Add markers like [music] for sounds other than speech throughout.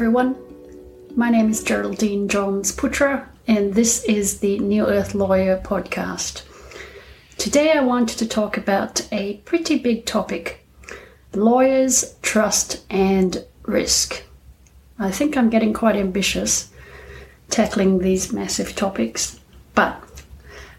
everyone. My name is Geraldine Johns-Putra, and this is the New Earth Lawyer podcast. Today, I wanted to talk about a pretty big topic lawyers, trust, and risk. I think I'm getting quite ambitious tackling these massive topics, but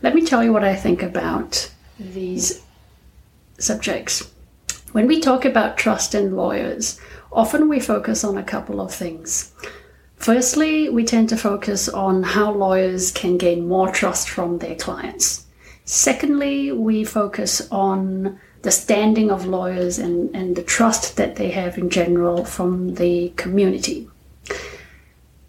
let me tell you what I think about these subjects. When we talk about trust in lawyers, often we focus on a couple of things. Firstly, we tend to focus on how lawyers can gain more trust from their clients. Secondly, we focus on the standing of lawyers and, and the trust that they have in general from the community.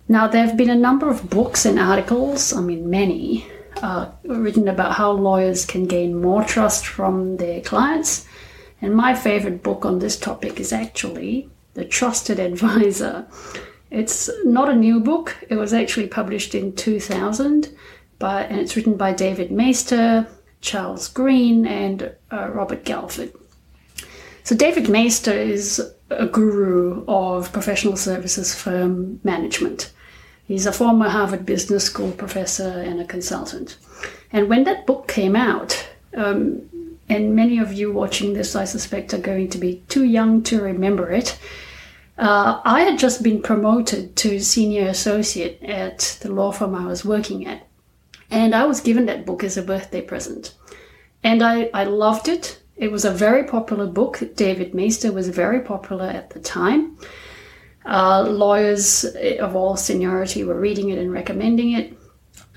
Now, there have been a number of books and articles, I mean, many, uh, written about how lawyers can gain more trust from their clients. And my favorite book on this topic is actually The Trusted Advisor. It's not a new book, it was actually published in 2000, by, and it's written by David Maister, Charles Green, and uh, Robert Galford. So, David Maister is a guru of professional services firm management. He's a former Harvard Business School professor and a consultant. And when that book came out, um, and many of you watching this, I suspect, are going to be too young to remember it. Uh, I had just been promoted to senior associate at the law firm I was working at. And I was given that book as a birthday present. And I, I loved it. It was a very popular book. David Maister was very popular at the time. Uh, lawyers of all seniority were reading it and recommending it,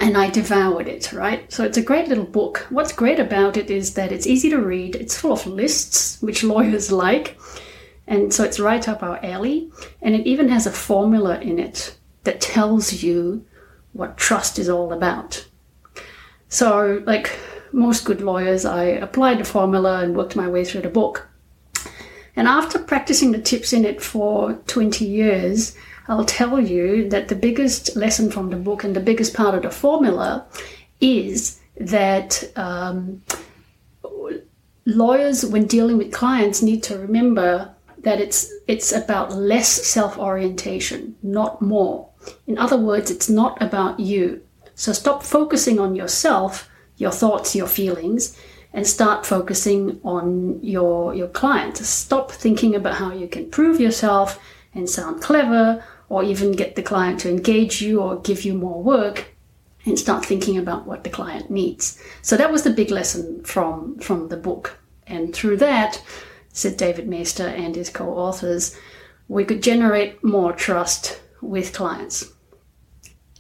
and I devoured it, right? So it's a great little book. What's great about it is that it's easy to read, it's full of lists, which [laughs] lawyers like, and so it's right up our alley, and it even has a formula in it that tells you what trust is all about. So, like most good lawyers, I applied the formula and worked my way through the book. And after practicing the tips in it for 20 years, I'll tell you that the biggest lesson from the book and the biggest part of the formula is that um, lawyers, when dealing with clients, need to remember that it's it's about less self-orientation, not more. In other words, it's not about you. So stop focusing on yourself, your thoughts, your feelings, and start focusing on your your client. Stop thinking about how you can prove yourself and sound clever or even get the client to engage you or give you more work and start thinking about what the client needs. So that was the big lesson from from the book. And through that, said David Maister and his co-authors, we could generate more trust with clients.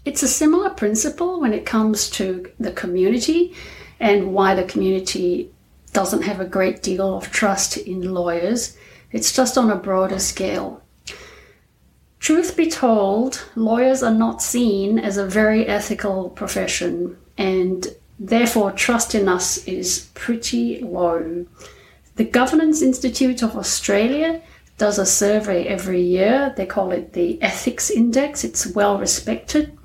It's a similar principle when it comes to the community and why the community doesn't have a great deal of trust in lawyers. It's just on a broader scale. Truth be told, lawyers are not seen as a very ethical profession, and therefore trust in us is pretty low. The Governance Institute of Australia does a survey every year. They call it the Ethics Index. It's well respected.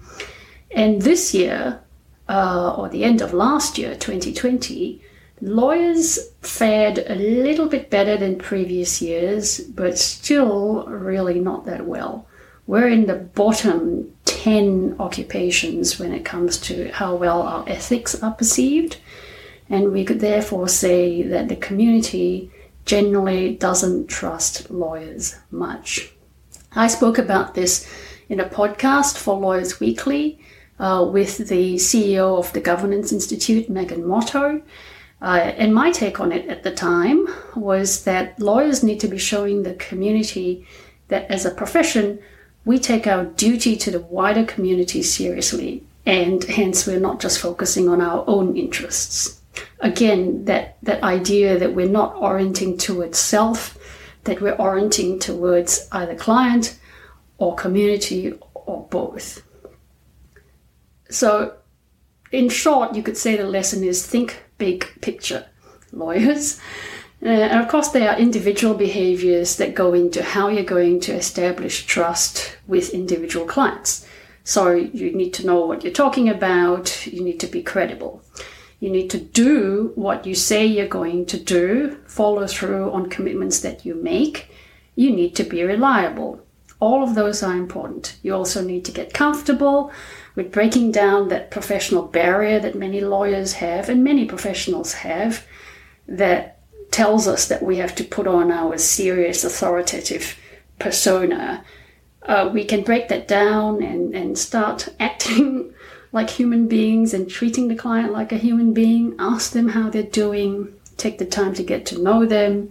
And this year, uh, or the end of last year, 2020, lawyers fared a little bit better than previous years, but still really not that well. We're in the bottom 10 occupations when it comes to how well our ethics are perceived, and we could therefore say that the community generally doesn't trust lawyers much. I spoke about this in a podcast for Lawyers Weekly uh, with the CEO of the Governance Institute, Megan Motto. Uh, and my take on it at the time was that lawyers need to be showing the community that as a profession, we take our duty to the wider community seriously, and hence we're not just focusing on our own interests. Again, that, that idea that we're not orienting towards self, that we're orienting towards either client or community or both. So, in short, you could say the lesson is think big picture, lawyers. Uh, and of course, there are individual behaviors that go into how you're going to establish trust with individual clients. So, you need to know what you're talking about, you need to be credible. You need to do what you say you're going to do, follow through on commitments that you make. You need to be reliable. All of those are important. You also need to get comfortable with breaking down that professional barrier that many lawyers have and many professionals have that tells us that we have to put on our serious authoritative persona. Uh, we can break that down and, and start acting [laughs] like human beings and treating the client like a human being. Ask them how they're doing, take the time to get to know them,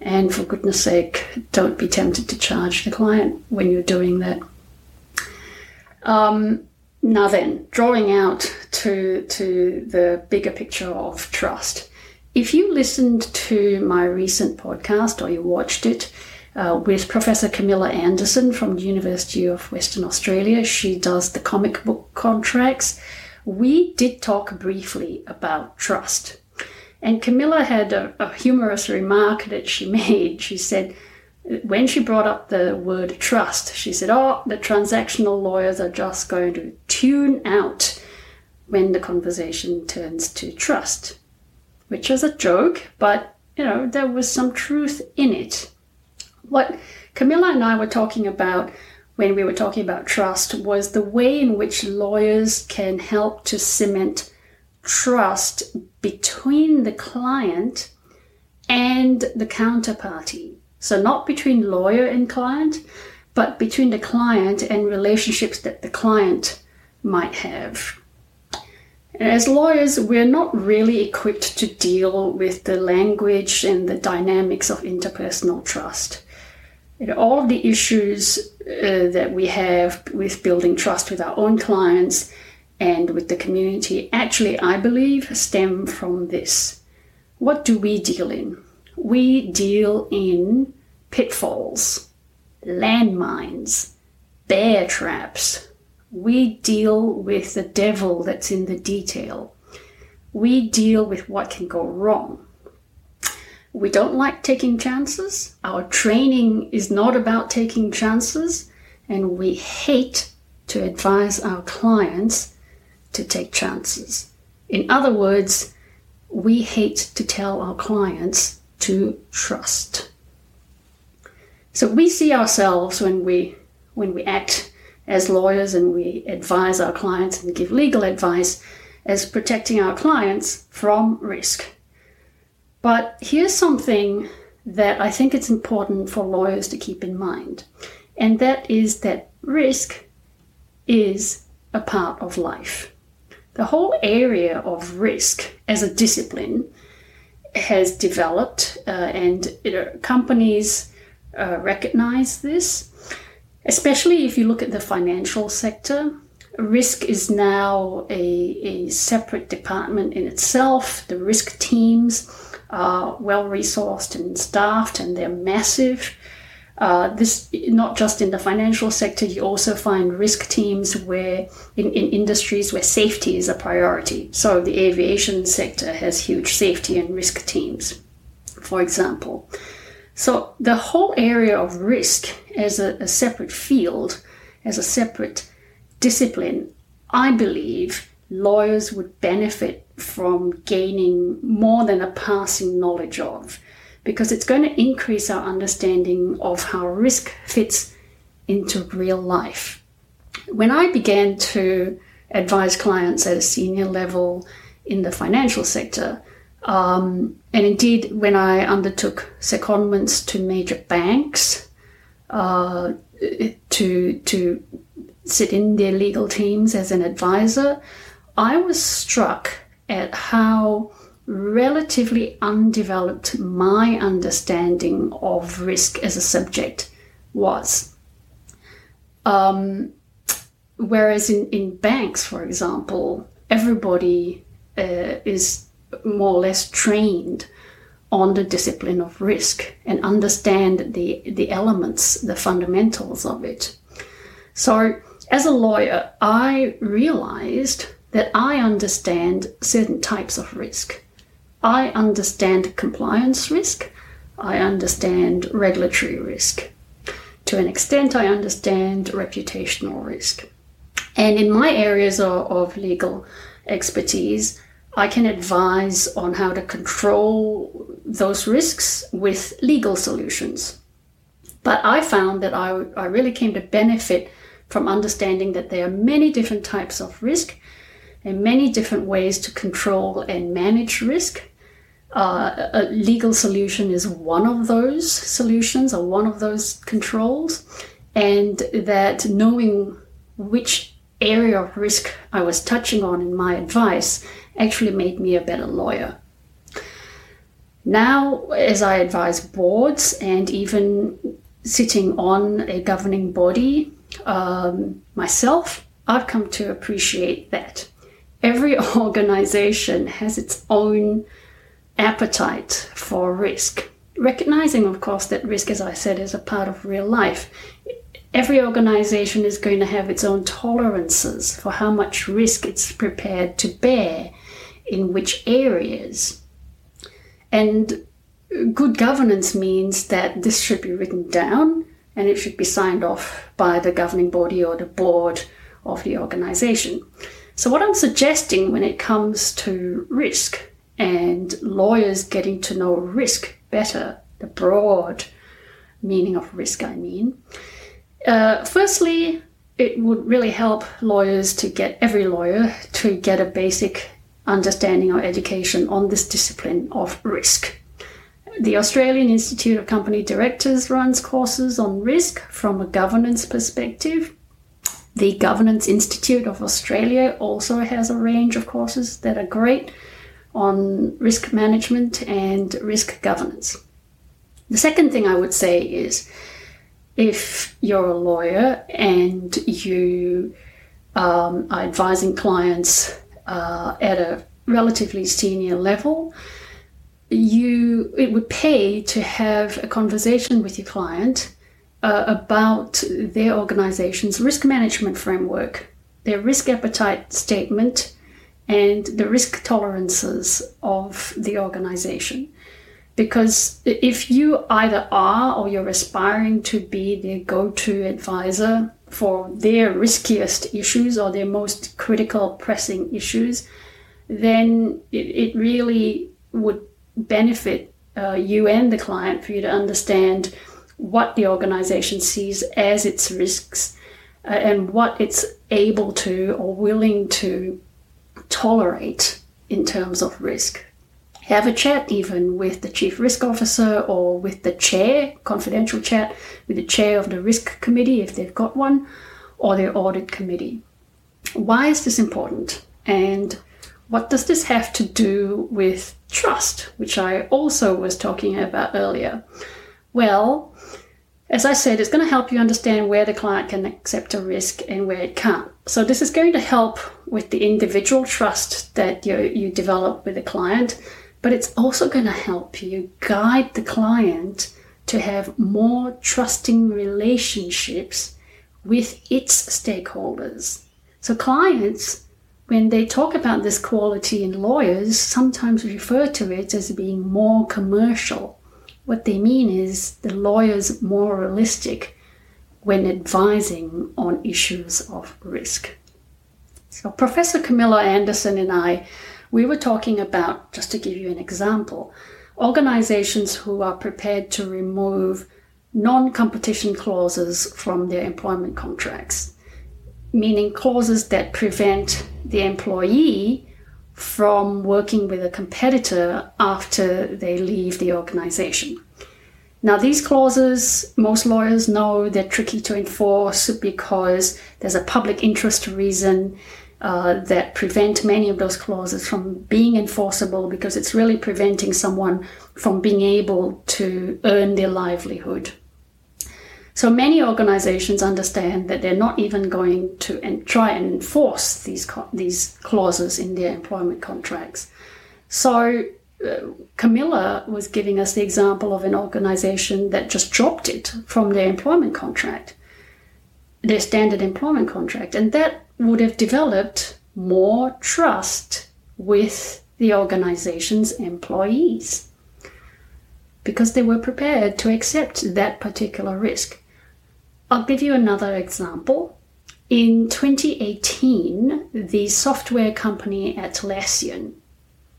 and for goodness sake, don't be tempted to charge the client when you're doing that. Um, now then, drawing out to to the bigger picture of trust. If you listened to my recent podcast or you watched it uh, with Professor Camilla Andersen from the University of Western Australia, she does the comic book contracts. We did talk briefly about trust. And Camilla had a, a humorous remark that she [laughs] made. She said, when she brought up the word trust, she said, Oh, the transactional lawyers are just going to tune out when the conversation turns to trust which was a joke, but you know, there was some truth in it. What Camilla and I were talking about when we were talking about trust was the way in which lawyers can help to cement trust between the client and the counterparty. So, not between lawyer and client, but between the client and relationships that the client might have. As lawyers, we're not really equipped to deal with the language and the dynamics of interpersonal trust. You know, all of the issues uh, that we have with building trust with our own clients and with the community actually, I believe, stem from this. What do we deal in? We deal in pitfalls, landmines, bear traps, we deal with the devil that's in the detail. We deal with what can go wrong. We don't like taking chances. Our training is not about taking chances, and we hate to advise our clients to take chances. In other words, we hate to tell our clients to trust. So we see ourselves when we when we act as lawyers and we advise our clients and give legal advice as protecting our clients from risk. But here's something that I think it's important for lawyers to keep in mind, and that is that risk is a part of life. The whole area of risk as a discipline has developed, uh, and companies uh, recognize this especially if you look at the financial sector. Risk is now a, a separate department in itself. The risk teams are well resourced and staffed, and they're massive. Uh, this not just in the financial sector, you also find risk teams where in, in industries where safety is a priority. So the aviation sector has huge safety and risk teams, for example. So the whole area of risk as a, a separate field, as a separate discipline, I believe lawyers would benefit from gaining more than a passing knowledge of because it's going to increase our understanding of how risk fits into real life. When I began to advise clients at a senior level in the financial sector, um, and indeed, when I undertook secondments to major banks uh, to to sit in their legal teams as an advisor, I was struck at how relatively undeveloped my understanding of risk as a subject was. Um, whereas in, in banks, for example, everybody uh, is more or less trained on the discipline of risk and understand the, the elements, the fundamentals of it. So, as a lawyer, I realized that I understand certain types of risk. I understand compliance risk, I understand regulatory risk. To an extent, I understand reputational risk. And in my areas of, of legal expertise, I can advise on how to control those risks with legal solutions. But I found that I, I really came to benefit from understanding that there are many different types of risk and many different ways to control and manage risk. Uh, a legal solution is one of those solutions or one of those controls, and that knowing which area of risk I was touching on in my advice actually made me a better lawyer. Now, as I advise boards and even sitting on a governing body um, myself, I've come to appreciate that. Every [laughs] organization has its own appetite for risk. Recognizing, of course, that risk, as I said, is a part of real life. Every organization is going to have its own tolerances for how much risk it's prepared to bear in which areas. And good governance means that this should be written down and it should be signed off by the governing body or the board of the organization. So, what I'm suggesting when it comes to risk and lawyers getting to know risk better, the broad meaning of risk, I mean, uh, firstly, it would really help lawyers to get every lawyer to get a basic understanding or education on this discipline of risk. The Australian Institute of Company Directors runs courses on risk from a governance perspective. The Governance Institute of Australia also has a range of courses that are great on risk management and risk governance. The second thing I would say is if you're a lawyer and you um, are advising clients uh, at a relatively senior level, you it would pay to have a conversation with your client uh, about their organization's risk management framework, their risk appetite statement, and the risk tolerances of the organization. Because if you either are or you're aspiring to be their go to advisor for their riskiest issues or their most critical pressing issues, then it, it really would benefit uh, you and the client for you to understand what the organization sees as its risks uh, and what it's able to or willing to tolerate in terms of risk. Have a chat even with the chief risk officer or with the chair, confidential chat with the chair of the risk committee if they've got one, or their audit committee. Why is this important? And what does this have to do with trust, which I also was talking about earlier? Well, as I said, it's going to help you understand where the client can accept a risk and where it can't. So, this is going to help with the individual trust that you, you develop with the client, but it's also going to help you guide the client to have more trusting relationships with its stakeholders. So, clients when they talk about this quality in lawyers, sometimes refer to it as being more commercial. What they mean is the lawyer's more realistic when advising on issues of risk. So, Professor Camilla Andersen and I, we were talking about, just to give you an example, organizations who are prepared to remove non competition clauses from their employment contracts meaning clauses that prevent the employee from working with a competitor after they leave the organization. Now, these clauses, most lawyers know they're tricky to enforce because there's a public interest reason uh, that prevent many of those clauses from being enforceable because it's really preventing someone from being able to earn their livelihood. So many organizations understand that they're not even going to try and enforce these, these clauses in their employment contracts. So uh, Camilla was giving us the example of an organization that just dropped it from their employment contract, their standard employment contract, and that would have developed more trust with the organization's employees because they were prepared to accept that particular risk. I'll give you another example. In 2018, the software company Atlassian,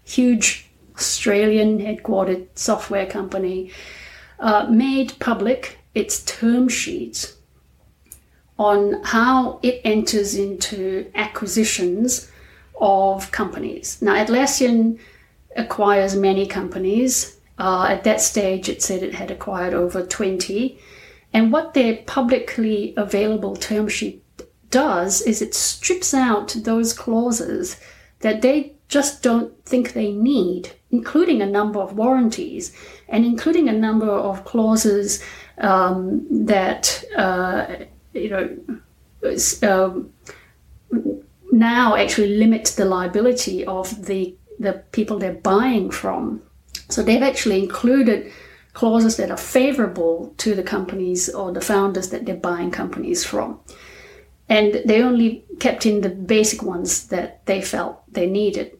huge Australian headquartered software company, uh, made public its term sheet on how it enters into acquisitions of companies. Now, Atlassian acquires many companies. Uh, at that stage, it said it had acquired over 20. And what their publicly available term sheet does is it strips out those clauses that they just don't think they need, including a number of warranties and including a number of clauses um, that, uh, you know, um, now actually limit the liability of the the people they're buying from. So they've actually included clauses that are favorable to the companies or the founders that they're buying companies from. And they only kept in the basic ones that they felt they needed.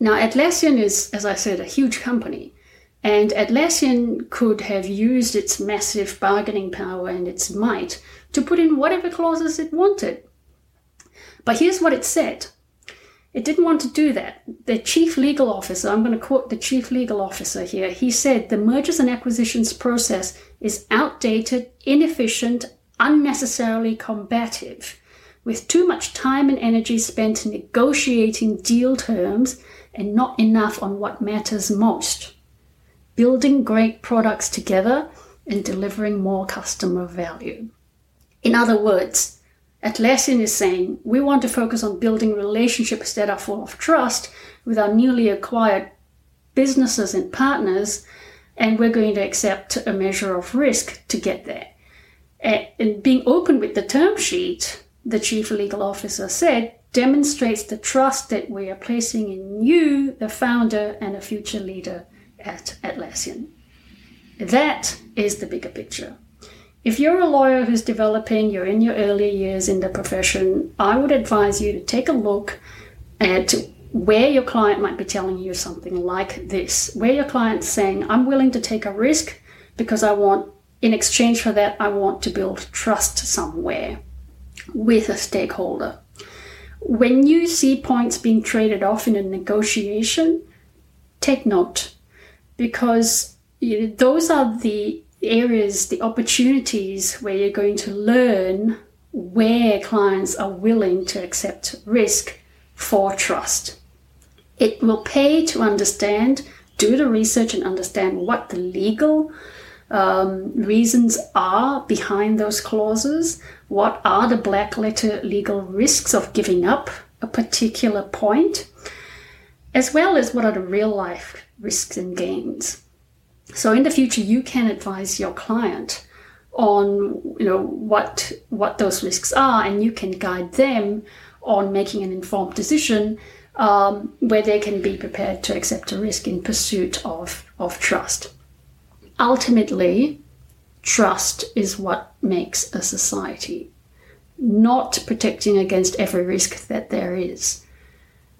Now, Atlassian is, as I said, a huge company. And Atlassian could have used its massive bargaining power and its might to put in whatever clauses it wanted. But here's what it said it didn't want to do that. The chief legal officer, I'm going to quote the chief legal officer here, he said the mergers and acquisitions process is outdated, inefficient, unnecessarily combative, with too much time and energy spent negotiating deal terms and not enough on what matters most building great products together and delivering more customer value. In other words, Atlassian is saying we want to focus on building relationships that are full of trust with our newly acquired businesses and partners, and we're going to accept a measure of risk to get there. And being open with the term sheet, the chief legal officer said, demonstrates the trust that we are placing in you, the founder and a future leader at Atlassian. That is the bigger picture. If you're a lawyer who's developing, you're in your early years in the profession, I would advise you to take a look at where your client might be telling you something like this, where your client's saying, I'm willing to take a risk because I want, in exchange for that, I want to build trust somewhere with a stakeholder. When you see points being traded off in a negotiation, take note because those are the areas, the opportunities where you're going to learn where clients are willing to accept risk for trust. It will pay to understand, do the research, and understand what the legal um, reasons are behind those clauses. What are the black letter legal risks of giving up a particular point, as well as what are the real life risks and gains. So in the future, you can advise your client on you know what what those risks are, and you can guide them on making an informed decision um, where they can be prepared to accept a risk in pursuit of, of trust. Ultimately, trust is what makes a society, not protecting against every risk that there is.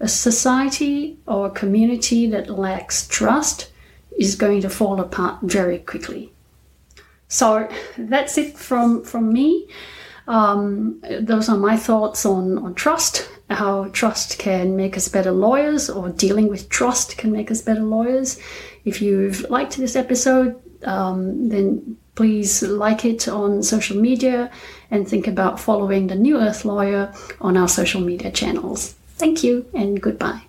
A society or a community that lacks trust is going to fall apart very quickly. So that's it from from me. Um, those are my thoughts on, on trust, how trust can make us better lawyers, or dealing with trust can make us better lawyers. If you've liked this episode, um, then please like it on social media and think about following the New Earth Lawyer on our social media channels. Thank you and goodbye.